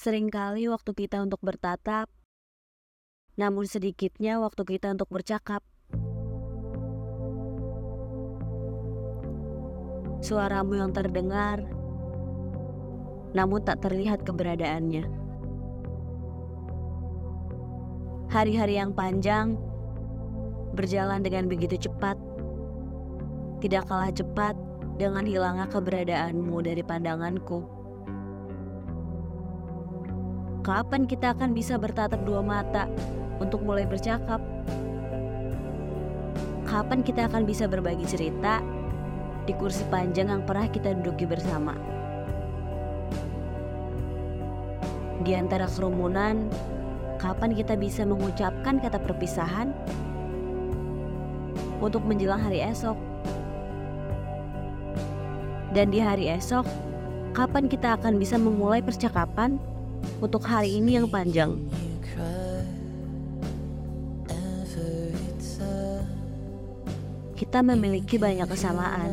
Seringkali waktu kita untuk bertatap, namun sedikitnya waktu kita untuk bercakap. Suaramu yang terdengar, namun tak terlihat keberadaannya. Hari-hari yang panjang berjalan dengan begitu cepat, tidak kalah cepat dengan hilangnya keberadaanmu dari pandanganku. Kapan kita akan bisa bertatap dua mata untuk mulai bercakap? Kapan kita akan bisa berbagi cerita di kursi panjang yang pernah kita duduki bersama? Di antara kerumunan, kapan kita bisa mengucapkan kata perpisahan untuk menjelang hari esok? Dan di hari esok, kapan kita akan bisa memulai percakapan untuk hari ini yang panjang? Kita memiliki banyak kesamaan,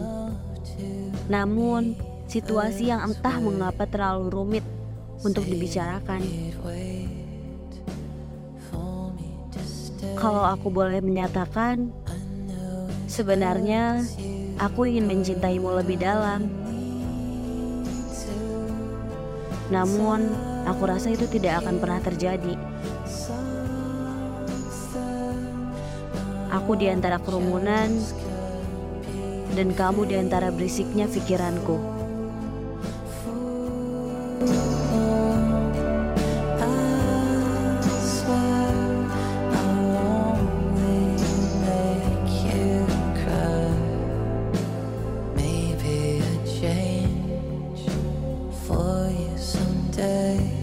namun situasi yang entah mengapa terlalu rumit untuk dibicarakan. Kalau aku boleh menyatakan, sebenarnya aku ingin mencintaimu lebih dalam. Namun, Aku rasa itu tidak akan pernah terjadi. Aku di antara kerumunan dan kamu di antara berisiknya pikiranku. day.